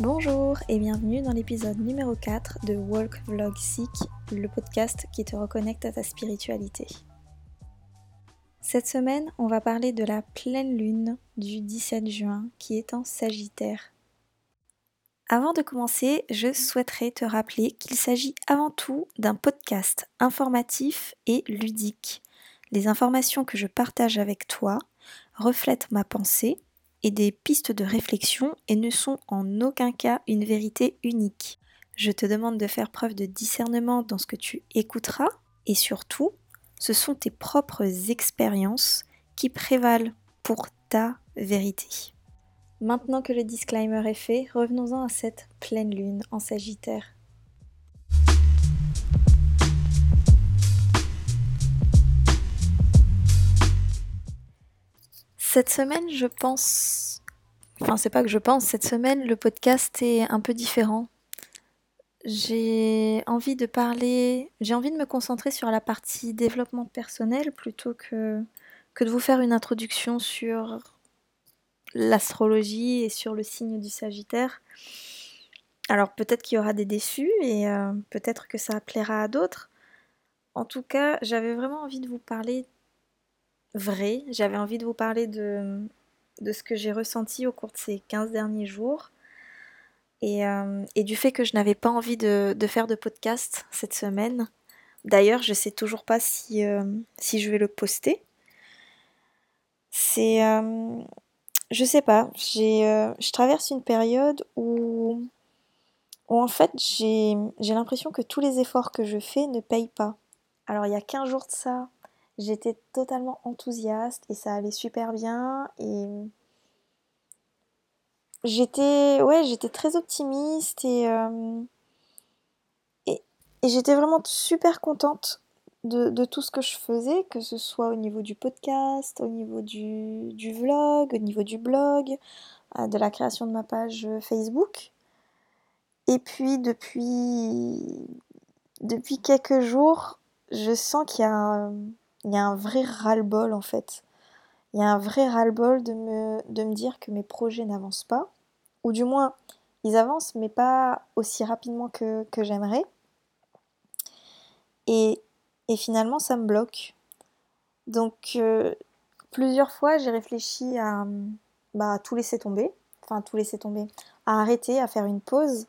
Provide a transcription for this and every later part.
Bonjour et bienvenue dans l'épisode numéro 4 de Walk Vlog Seek, le podcast qui te reconnecte à ta spiritualité. Cette semaine, on va parler de la pleine lune du 17 juin qui est en Sagittaire. Avant de commencer, je souhaiterais te rappeler qu'il s'agit avant tout d'un podcast informatif et ludique. Les informations que je partage avec toi reflètent ma pensée et des pistes de réflexion et ne sont en aucun cas une vérité unique. Je te demande de faire preuve de discernement dans ce que tu écouteras et surtout, ce sont tes propres expériences qui prévalent pour ta vérité. Maintenant que le disclaimer est fait, revenons-en à cette pleine lune en Sagittaire. Cette semaine, je pense. Enfin, c'est pas que je pense, cette semaine, le podcast est un peu différent. J'ai envie de parler, j'ai envie de me concentrer sur la partie développement personnel plutôt que, que de vous faire une introduction sur l'astrologie et sur le signe du Sagittaire. Alors peut-être qu'il y aura des déçus et euh, peut-être que ça plaira à d'autres. En tout cas, j'avais vraiment envie de vous parler vrai. J'avais envie de vous parler de, ce que j'ai ressenti au cours de ces 15 derniers jours. Et, euh, et du fait que je n'avais pas envie de, de, faire de podcast cette semaine. D'ailleurs, je sais toujours pas si, euh, si je vais le poster. C'est. Je sais pas. J'ai, euh, je traverse une période où, où en fait j'ai, j'ai l'impression que tous les efforts que je fais ne payent pas. Alors il y a 15 jours de ça, J'étais totalement enthousiaste et ça allait super bien et j'étais ouais j'étais très optimiste et, euh, et, et j'étais vraiment super contente de, tout ce que je faisais, que ce soit au niveau du podcast, au niveau du, vlog, au niveau du blog, euh, de la création de ma page Facebook. Et puis depuis, depuis quelques jours, je sens qu'il y y a un vrai ras-le-bol en fait. Il y a un vrai ras-le-bol de me, de me dire que mes projets n'avancent pas, ou du moins ils avancent mais pas aussi rapidement que, que j'aimerais. Et, et, finalement ça me bloque. Donc euh, plusieurs fois j'ai réfléchi à, bah, à tout laisser tomber, enfin tout laisser tomber, à arrêter, à faire une pause.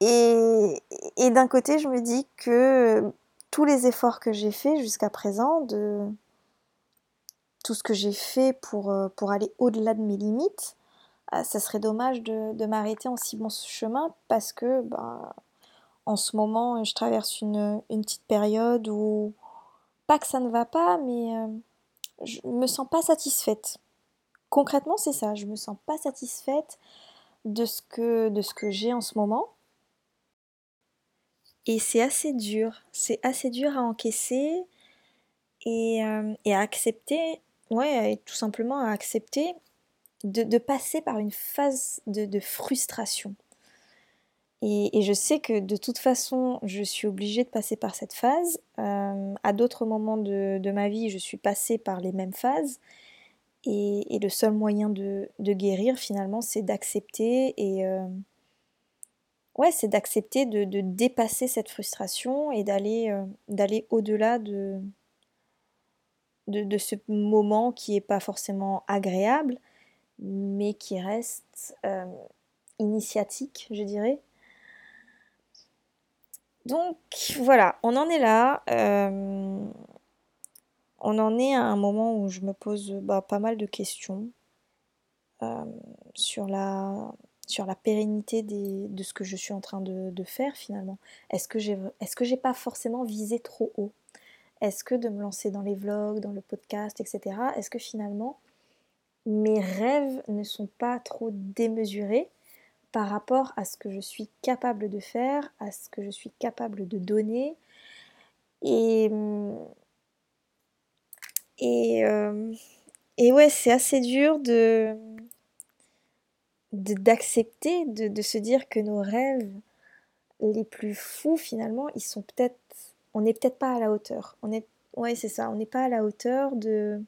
Et, d'un côté je me dis que tous les efforts que j'ai faits jusqu'à présent, de tout ce que j'ai fait pour, euh, aller au-delà de mes limites, euh, ça serait dommage de, m'arrêter en si bon chemin parce que ben, en ce moment je traverse une, une, petite période où pas que ça ne va pas, mais euh, je me sens pas satisfaite. Concrètement, c'est ça, je me sens pas satisfaite de ce que, de ce que j'ai en ce moment. Et c'est assez dur, c'est assez dur à encaisser et, euh, et à accepter, ouais, tout simplement à accepter de, de passer par une phase de, de frustration. Et, je sais que de toute façon, je suis obligée de passer par cette phase. Euh, à d'autres moments de, ma vie, je suis passée par les mêmes phases. Et, le seul moyen de, guérir, finalement, c'est d'accepter et, euh, ouais, c'est d'accepter de, dépasser cette frustration et d'aller euh, d'aller au-delà de, de, de, ce moment qui n'est pas forcément agréable, mais qui reste initiatique, je dirais. Donc voilà, on en est là. Euh, on en est à un moment où je me pose bah, pas mal de questions euh, sur la pérennité de ce que je suis en train de, faire finalement. Est-ce que j'ai j'ai pas forcément visé trop haut? Est-ce que de me lancer dans les vlogs, dans le podcast, etc. Est-ce que finalement mes rêves ne sont pas trop démesurés? Par rapport à ce que je suis capable de faire, à ce que je suis capable de donner et et, euh, et ouais, c'est assez dur de d'accepter, de, se dire que nos rêves les plus fous finalement, ils sont peut-être, on n'est peut-être pas à la hauteur. On ouais c'est ça, on n'est pas à la hauteur de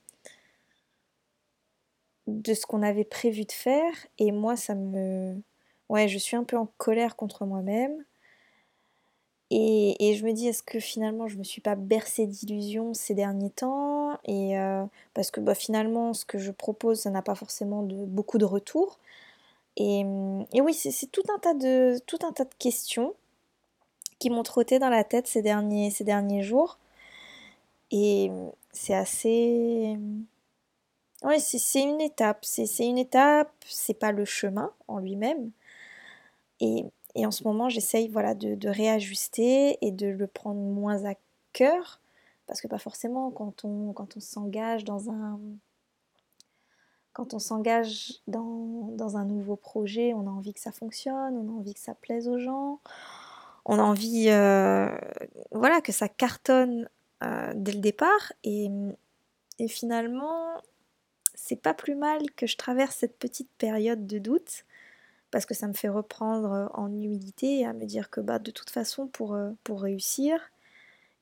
de ce qu'on avait prévu de faire et moi ça me, ouais je suis un peu en colère contre moi-même et, je me dis, est-ce que finalement je me suis pas bercée d'illusions ces derniers temps? Et euh, parce que bah, finalement, ce que je propose, ça n'a pas forcément de, beaucoup de retours. Et, oui, c'est tout un tas de tout un tas de questions qui m'ont trotté dans la tête ces derniers ces derniers jours. Et c'est assez oui, c'est une étape, c'est une étape, c'est pas le chemin en lui-même. Et en ce moment, j'essaye voilà, de, réajuster et de le prendre moins à cœur. Parce que pas forcément quand on, quand on s'engage dans un. Quand on s'engage dans, dans, un nouveau projet, on a envie que ça fonctionne, on a envie que ça plaise aux gens, on a envie euh, voilà, que ça cartonne euh, dès le départ. Et, et finalement, c'est pas plus mal que je traverse cette petite période de doute parce que ça me fait reprendre euh, en humilité et à me dire que bah, de toute façon, pour, euh, pour réussir,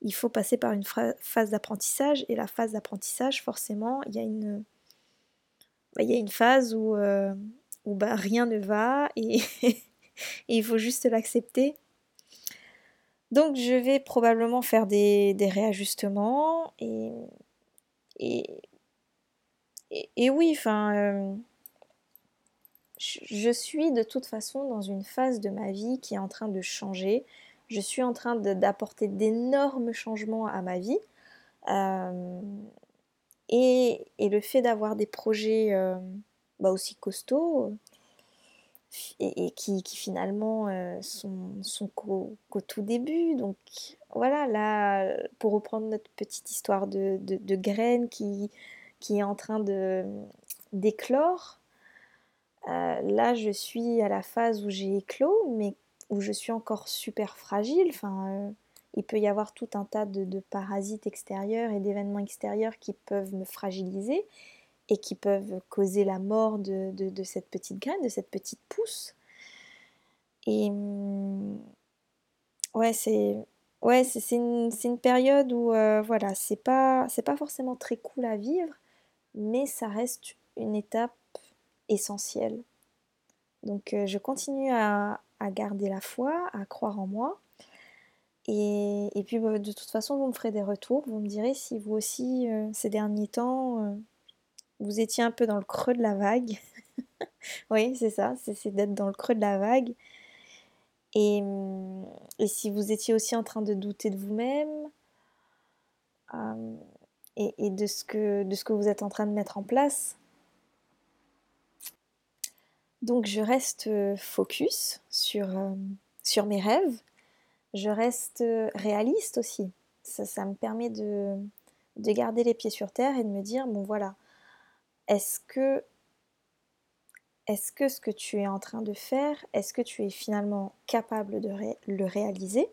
il faut passer par une phase d'apprentissage. Et la phase d'apprentissage, forcément, il y a une, bah, y a une phase où, euh, où bah, rien ne va et, il faut juste l'accepter. Donc je vais probablement faire des, des réajustements et, et, et, oui, enfin je suis de toute façon dans une phase de ma vie qui est en train de changer. Je suis en train d'apporter d'énormes changements à ma vie. Euh, et, le fait d'avoir des projets euh, bah aussi costauds et, qui, finalement euh, sont, qu'au tout début. Donc voilà, là, pour reprendre notre petite histoire de, de graines qui, qui est en train de d'éclore, euh, là, je suis à la phase où j'ai éclos, mais où je suis encore super fragile. Enfin, euh, il peut y avoir tout un tas de, parasites extérieurs et d'événements extérieurs qui peuvent me fragiliser et qui peuvent causer la mort de, cette petite graine, de cette petite pousse. Et hum, ouais, c'est une, période où euh, voilà, c'est pas forcément très cool à vivre, mais ça reste une étape essentiel. Donc euh, je continue à, garder la foi, à croire en moi. Et, puis bah, de toute façon, vous me ferez des retours. Vous me direz si vous aussi, euh, ces derniers temps, euh, vous étiez un peu dans le creux de la vague. oui, c'est ça, c'est d'être dans le creux de la vague. Et, si vous étiez aussi en train de douter de vous-même et, de, ce que, de ce que vous êtes en train de mettre en place, donc je reste euh, focus sur, euh, sur mes rêves, je reste euh, réaliste aussi. Ça, me permet de, de, garder les pieds sur terre et de me dire, bon voilà, est-ce que, est-ce que ce que tu es en train de faire, est-ce que tu es finalement capable de le réaliser?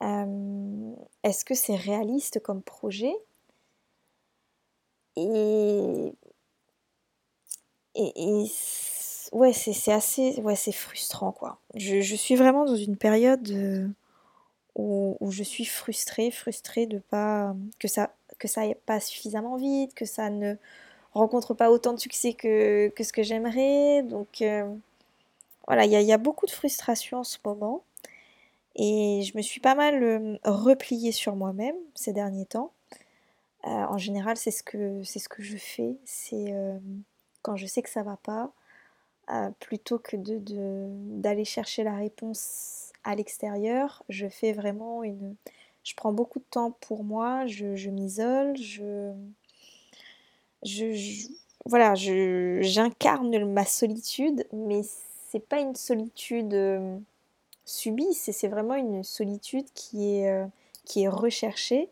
Est-ce que c'est réaliste comme projet? Et, et, et ouais, c'est assez, ouais, c'est frustrant quoi. Je, suis vraiment dans une période euh, où, je suis frustrée, frustrée de pas que ça que ça aille pas suffisamment vite, que ça ne rencontre pas autant de succès que, ce que j'aimerais. Donc euh, voilà, il y, a beaucoup de frustration en ce moment. Et je me suis pas mal euh, repliée sur moi-même ces derniers temps. en général, c'est ce que c'est ce que je fais. C'est quand je sais que ça va pas, euh, plutôt que d'aller de, d'aller chercher la réponse à l'extérieur, je fais vraiment une... Je prends beaucoup de temps pour moi, je, m'isole, je, je, voilà, j'incarne ma solitude, mais c'est pas une solitude euh, subie, c'est vraiment une solitude qui est, euh, qui est recherchée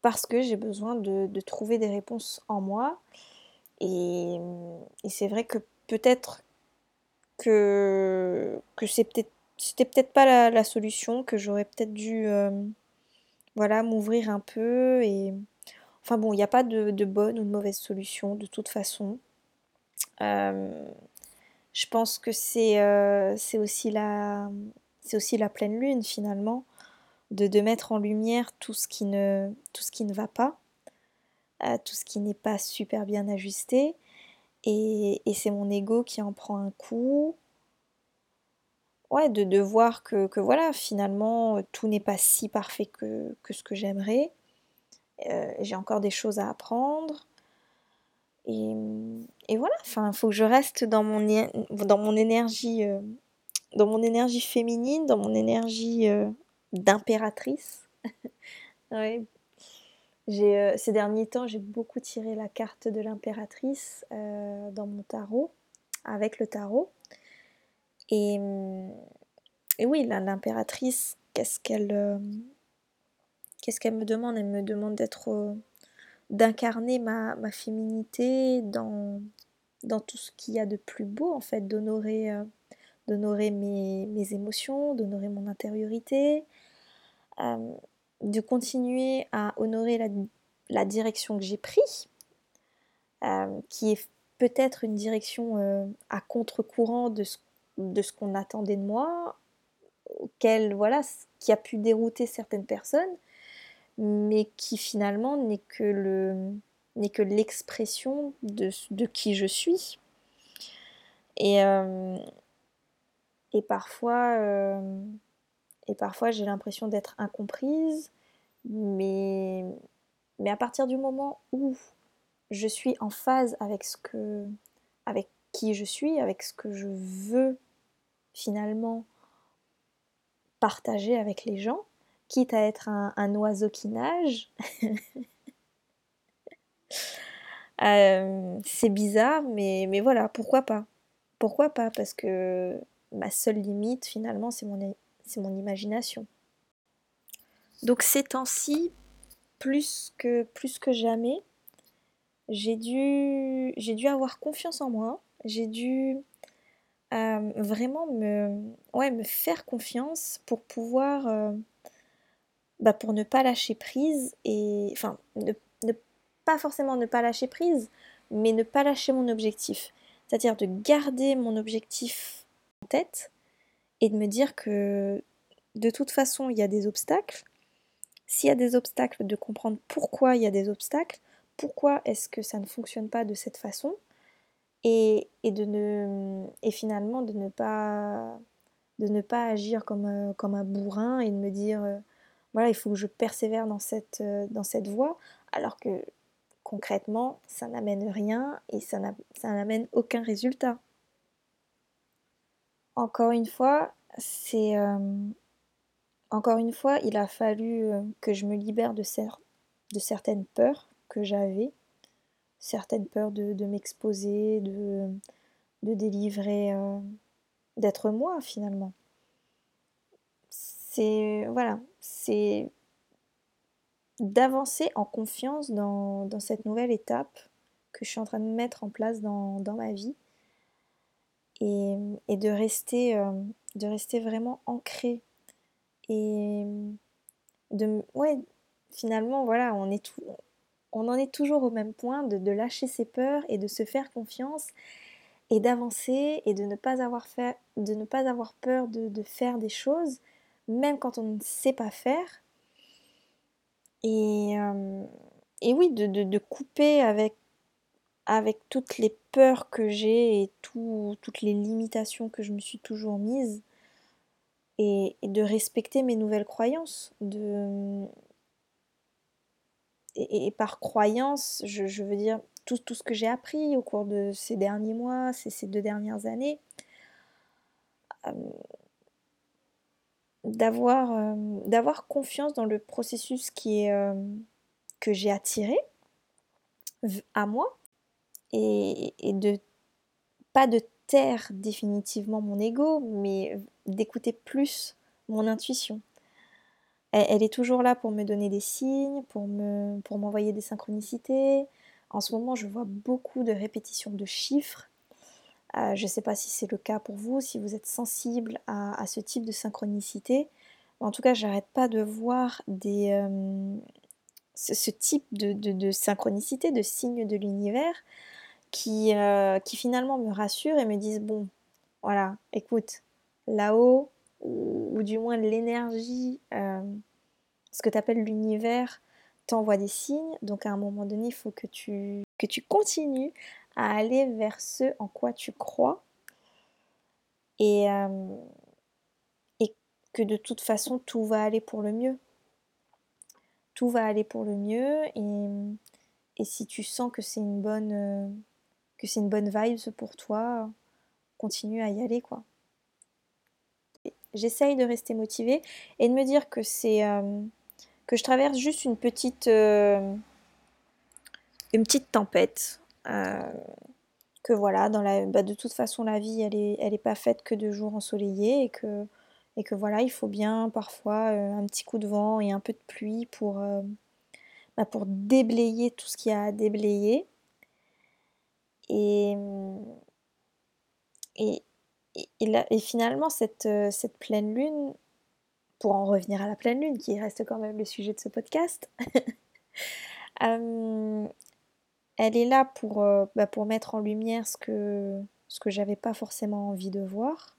parce que j'ai besoin de, de, trouver des réponses en moi. Et, et c'est vrai que peut-être que, que c'était peut-être pas la, solution, que j'aurais peut-être dû euh, voilà, m'ouvrir un peu. Et... Enfin bon, il n'y a pas de, bonne ou de mauvaise solution de toute façon. Euh, Je pense que c'est euh, aussi, la, aussi la pleine lune finalement, de, de, mettre en lumière tout ce qui ne, tout ce qui ne va pas, tout ce qui n'est pas super bien ajusté. Et, et c'est mon ego qui en prend un coup. Ouais, de, de voir que, voilà, finalement, tout n'est pas si parfait que, ce que j'aimerais. Euh, j'ai encore des choses à apprendre. Et, voilà, il faut que je reste dans mon, dans énergie, euh, dans mon énergie féminine, dans mon énergie euh, d'impératrice. ouais. J'ai, ces derniers temps, j'ai beaucoup tiré la carte de l'impératrice dans mon tarot, avec le tarot. Et, et oui, l'impératrice, qu'est-ce qu'elle Qu'est-ce qu'elle me demande? Elle me demande d'être, euh, d'incarner ma, féminité dans, dans tout ce qu'il y a de plus beau, en fait, d'honorer, euh, d'honorer mes, émotions, d'honorer mon intériorité, euh, de continuer à honorer la, direction que j'ai prise, qui est peut-être une direction à contre-courant de ce, qu'on attendait de moi, auquel, voilà, qui a pu dérouter certaines personnes, mais qui finalement n'est que l'expression de, qui je suis. Et, euh, parfois, euh, et parfois j'ai l'impression d'être incomprise, mais, mais à partir du moment où je suis en phase avec ce que avec qui je suis, avec ce que je veux finalement partager avec les gens, quitte à être un, oiseau qui nage. Euh, c'est bizarre, mais, mais voilà, pourquoi pas Pourquoi pas Parce que ma seule limite, finalement, c'est mon, c'est mon imagination. Donc ces temps-ci, plus que, jamais, j'ai dû, avoir confiance en moi. J'ai dû euh, vraiment me faire confiance pour pouvoir euh, bah, pour ne pas lâcher prise et enfin ne, pas forcément ne pas lâcher prise, mais ne pas lâcher mon objectif. C'est-à-dire de garder mon objectif en tête et de me dire que de toute façon il y a des obstacles. S'il y a des obstacles, de comprendre pourquoi il y a des obstacles, pourquoi est-ce que ça ne fonctionne pas de cette façon, et, et, de ne, et finalement de ne pas, de ne pas agir comme, euh, comme un bourrin et de me dire euh, voilà, il faut que je persévère dans cette, euh, dans cette voie, alors que concrètement, ça n'amène rien et ça n'amène aucun résultat. Encore une fois, c'est euh, encore une fois, il a fallu euh, que je me libère de, de certaines peurs que j'avais, certaines peurs de, m'exposer, de, de délivrer, d'être moi finalement. C'est voilà, c'est d'avancer en confiance dans, cette nouvelle étape que je suis en train de mettre en place dans, ma vie et, de, rester, euh, de rester vraiment ancré et de ouais finalement voilà on est tout, on en est toujours au même point de, lâcher ses peurs et de se faire confiance et d'avancer et de ne pas avoir fait, de ne pas avoir peur de, de faire des choses même quand on ne sait pas faire. Et, euh, et oui, de, couper avec, avec toutes les peurs que j'ai et toutes les limitations que je me suis toujours mises. Et, de respecter mes nouvelles croyances. De... Et, par croyance, je, veux dire tout, tout ce que j'ai appris au cours de ces derniers mois, ces, ces deux dernières années. Euh, d'avoir euh, d'avoir confiance dans le processus qui est euh, que j'ai attiré à moi et, de pas de taire définitivement mon ego mais d'écouter plus mon intuition. Elle, est toujours là pour me donner des signes pour me pour m'envoyer des synchronicités. En ce moment je vois beaucoup de répétitions de chiffres. Euh, je ne sais pas si c'est le cas pour vous, si vous êtes sensible à, ce type de synchronicité. En tout cas, j'arrête pas de voir des, euh, ce, type de, synchronicité, de signes de l'univers qui, euh, qui finalement me rassurent et me disent bon, voilà, écoute, là-haut, ou, du moins l'énergie, euh, ce que tu appelles l'univers, t'envoie des signes. Donc à un moment donné, il faut que tu, que tu continues à aller vers ce en quoi tu crois. Et, euh, et que de toute façon, tout va aller pour le mieux. Tout va aller pour le mieux. Et, et si tu sens que c'est une bonne... que c'est une bonne vibe pour toi, continue à y aller quoi. J'essaye de rester motivée et de me dire que c'est euh, que je traverse juste une petite euh, une petite tempête. Euh, que voilà, dans bah, de toute façon la vie elle est pas faite que de jours ensoleillés et que, et que voilà, il faut bien parfois un petit coup de vent et un peu de pluie pour, bah, pour déblayer tout ce qu'il y a à déblayer. Et, et, et, finalement, cette, euh, cette pleine lune, pour en revenir à la pleine lune, qui reste quand même le sujet de ce podcast, elle est là pour, euh, bah, pour mettre en lumière ce que, ce que j'avais pas forcément envie de voir,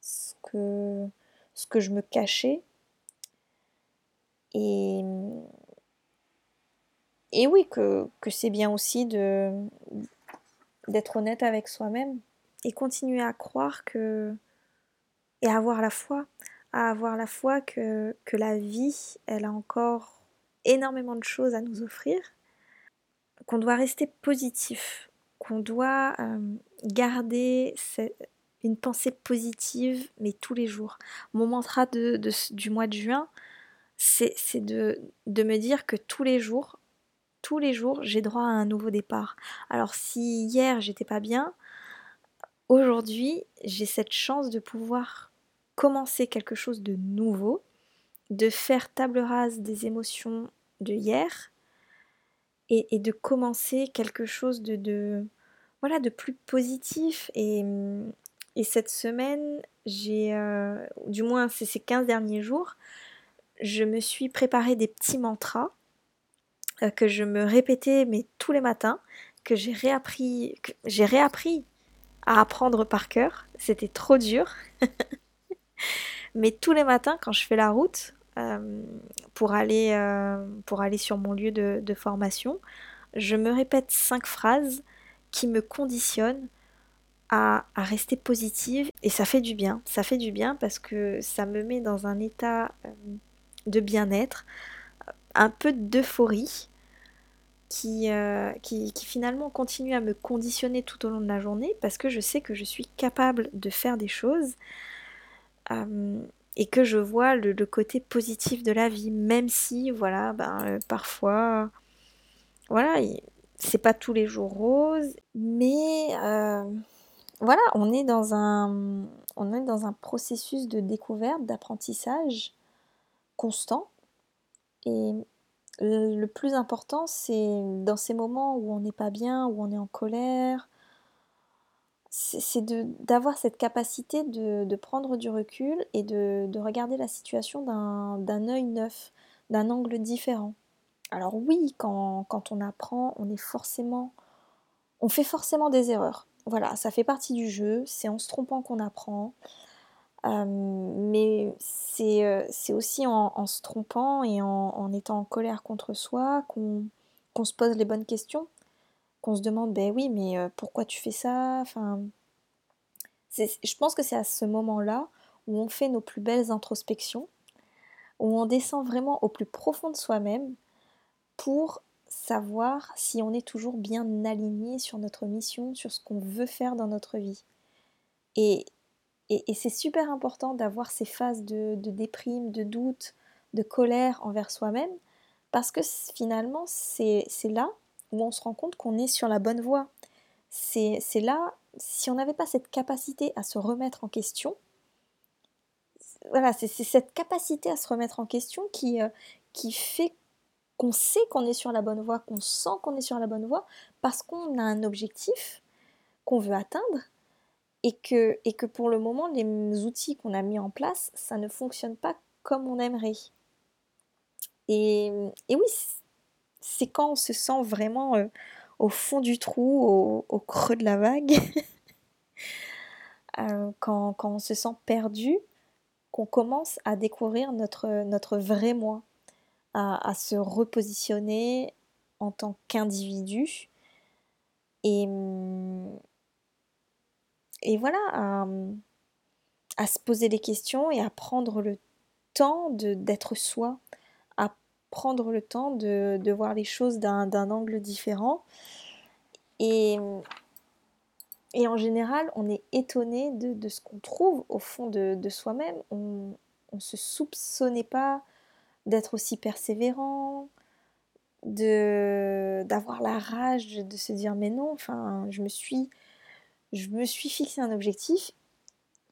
ce que, ce que je me cachais. Et, et oui, que, que c'est bien aussi de, d'être honnête avec soi-même et continuer à croire que et avoir la foi, à avoir la foi que, que la vie, elle a encore énormément de choses à nous offrir, qu'on doit rester positif, qu'on doit euh, garder une pensée positive, mais tous les jours. Mon mantra de, du mois de juin, c'est de, de me dire que tous les jours, tous les jours, j'ai droit à un nouveau départ. Alors si hier j'étais pas bien, aujourd'hui j'ai cette chance de pouvoir commencer quelque chose de nouveau, de faire table rase des émotions de hier et, de commencer quelque chose de, voilà de plus positif et, cette semaine j'ai euh, du moins c'est ces 15 derniers jours je me suis préparé des petits mantras que je me répétais mais tous les matins, que j'ai réappris, j'ai réappris à apprendre par cœur. C'était trop dur. mais tous les matins, quand je fais la route euh, pour, aller, euh, pour aller sur mon lieu de, formation, je me répète cinq phrases qui me conditionnent à, rester positive et ça fait du bien. Ça fait du bien parce que ça me met dans un état de bien-être, un peu d'euphorie euh, qui, qui, finalement continue à me conditionner tout au long de la journée parce que je sais que je suis capable de faire des choses euh, et que je vois le, côté positif de la vie, même si, voilà, ben, euh, parfois, voilà, c'est pas tous les jours rose, mais voilà, on est dans un, on est dans un processus de découverte, d'apprentissage constant. Et le plus important, c'est dans ces moments où on n'est pas bien, où on est en colère, c'est d'avoir cette capacité de, prendre du recul et de, regarder la situation d'un œil neuf, d'un angle différent. Alors oui, quand, quand, on apprend, on est forcément, on fait forcément des erreurs. Voilà, ça fait partie du jeu, c'est en se trompant qu'on apprend. Euh, mais euh, c'est aussi en, se trompant et en, étant en colère contre soi qu'on se pose les bonnes questions, qu'on se demande, ben oui, mais euh, pourquoi tu fais ça? Enfin, Je pense que c'est à ce moment-là où on fait nos plus belles introspections, où on descend vraiment au plus profond de soi-même pour savoir si on est toujours bien aligné sur notre mission, sur ce qu'on veut faire dans notre vie. Et et, c'est super important d'avoir ces phases de, déprime, de doute, de colère envers soi-même, parce que finalement, c'est là où on se rend compte qu'on est sur la bonne voie. C'est là, si on n'avait pas cette capacité à se remettre en question, voilà, c'est cette capacité à se remettre en question qui, euh, qui fait qu'on sait qu'on est sur la bonne voie, qu'on sent qu'on est sur la bonne voie, parce qu'on a un objectif qu'on veut atteindre et que, et que pour le moment, les outils qu'on a mis en place, ça ne fonctionne pas comme on aimerait. Et, et oui, c'est quand on se sent vraiment euh, au fond du trou, au, creux de la vague, quand, on se sent perdu, qu'on commence à découvrir notre, notre vrai moi, à, se repositionner en tant qu'individu et, et voilà, à, se poser des questions et à prendre le temps d'être soi, à prendre le temps de, de voir les choses d'un angle différent. Et, et en général, on est étonné de, ce qu'on trouve au fond de, soi-même. On ne se soupçonnait pas d'être aussi persévérant, de d'avoir la rage de se dire mais non, enfin, je me suis je me suis fixé un objectif,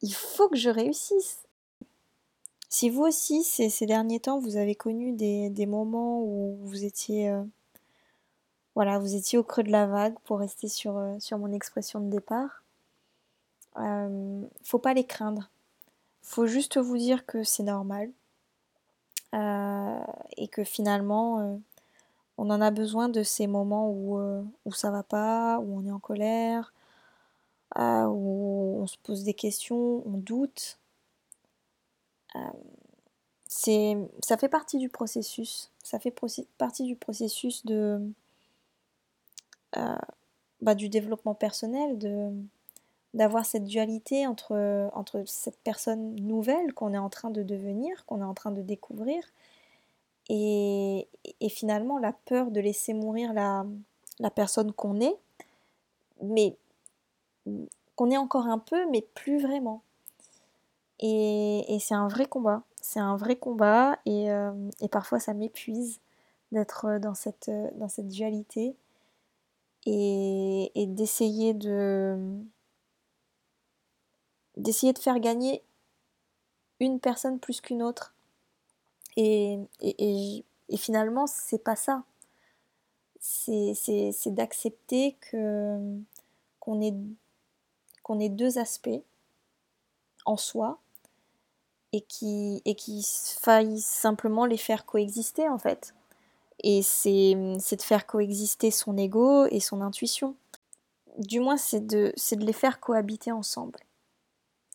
il faut que je réussisse. Si vous aussi, ces, derniers temps, vous avez connu des, moments où vous étiez euh, voilà, vous étiez au creux de la vague pour rester sur, euh, sur mon expression de départ. Euh, faut pas les craindre. Faut juste vous dire que c'est normal. Euh, et que finalement, on en a besoin de ces moments où, où ça va pas, où on est en colère, où on se pose des questions, on doute. c'est, ça fait partie du processus. Ça fait partie du processus de, euh, bah, du développement personnel, de d'avoir cette dualité entre, entre cette personne nouvelle qu'on est en train de devenir, qu'on est en train de découvrir, et, et finalement la peur de laisser mourir la, la personne qu'on est, mais qu'on est encore un peu, mais plus vraiment. Et, c'est un vrai combat, c'est un vrai combat, et, euh, parfois ça m'épuise d'être dans cette, dans cette dualité et, d'essayer de d'essayer de faire gagner une personne plus qu'une autre. Et, et, et finalement, c'est pas ça. C'est d'accepter que qu'on ait, qu'on ait deux aspects en soi et qui et qu'il faille simplement les faire coexister en fait. Et c'est de faire coexister son ego et son intuition. Du moins, c'est de, de les faire cohabiter ensemble.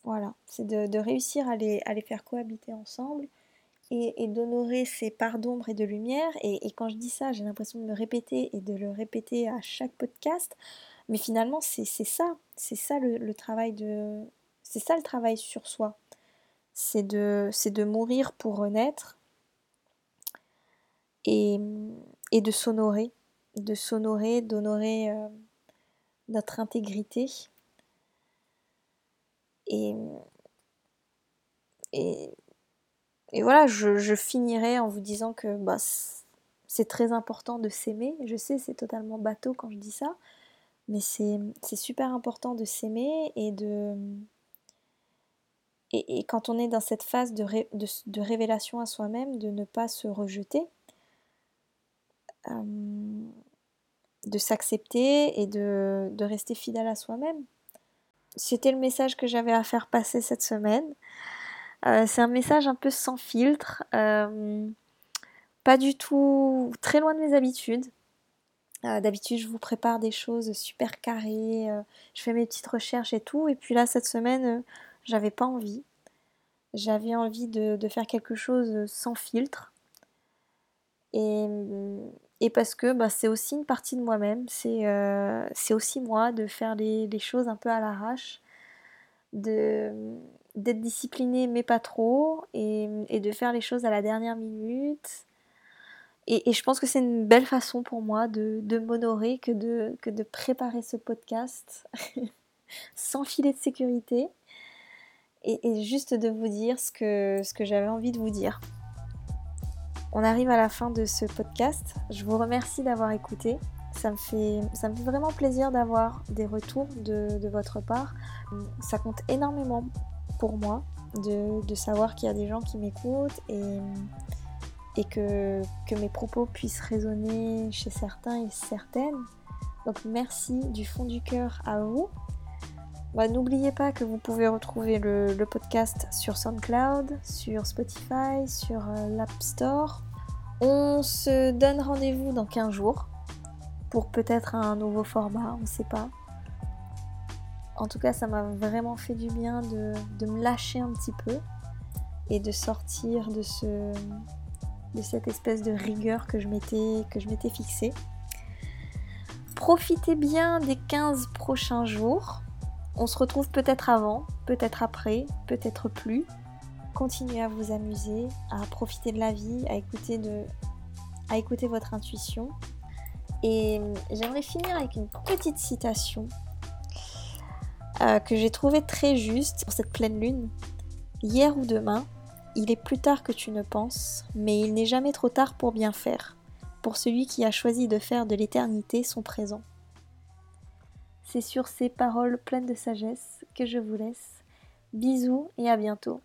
Voilà, c'est de, réussir à les, à les faire cohabiter ensemble et, et d'honorer ces parts d'ombre et de lumière. Et, et, quand je dis ça, j'ai l'impression de me répéter et de le répéter à chaque podcast. Mais finalement, c'est ça. C'est ça le, travail de. C'est ça le travail sur soi. C'est de, de mourir pour renaître et, et de s'honorer, de s'honorer, d'honorer euh, notre intégrité. Et, et, et voilà, je, je, finirai en vous disant que bah, c'est très important de s'aimer. Je sais, c'est totalement bateau quand je dis ça, mais c'est super important de s'aimer et de... Et, quand on est dans cette phase de, de, de révélation à soi-même, de ne pas se rejeter, euh, de s'accepter et de, rester fidèle à soi-même. C'était le message que j'avais à faire passer cette semaine. Euh, c'est un message un peu sans filtre, euh, pas du tout très loin de mes habitudes. D'habitude, je vous prépare des choses super carrées, je fais mes petites recherches et tout. Et puis là, cette semaine, j'avais pas envie. J'avais envie de, faire quelque chose sans filtre. Et, et parce que bah, c'est aussi une partie de moi-même, c'est euh, aussi moi de faire les, choses un peu à l'arrache, d'être disciplinée mais pas trop, et, de faire les choses à la dernière minute. Et, je pense que c'est une belle façon pour moi de, de m'honorer que de, que de préparer ce podcast sans filet de sécurité et, juste de vous dire ce que, ce que j'avais envie de vous dire. On arrive à la fin de ce podcast. Je vous remercie d'avoir écouté. Ça me, fait, ça me fait vraiment plaisir d'avoir des retours de, votre part. Ça compte énormément pour moi de, savoir qu'il y a des gens qui m'écoutent et, et que, mes propos puissent résonner chez certains et certaines. Donc merci du fond du cœur à vous. Bah, n'oubliez pas que vous pouvez retrouver le, podcast sur SoundCloud, sur Spotify, sur euh, l'App Store. On se donne rendez-vous dans 15 jours pour peut-être un nouveau format, on ne sait pas. En tout cas, ça m'a vraiment fait du bien de, me lâcher un petit peu et de sortir de, ce, de cette espèce de rigueur que je m'étais fixée. Profitez bien des 15 prochains jours. On se retrouve peut-être avant, peut-être après, peut-être plus. Continuez à vous amuser, à profiter de la vie, à écouter, de, à écouter votre intuition. Et j'aimerais finir avec une petite citation euh, que j'ai trouvée très juste pour cette pleine lune. Hier ou demain, il est plus tard que tu ne penses, mais il n'est jamais trop tard pour bien faire, pour celui qui a choisi de faire de l'éternité son présent. C'est sur ces paroles pleines de sagesse que je vous laisse. Bisous et à bientôt.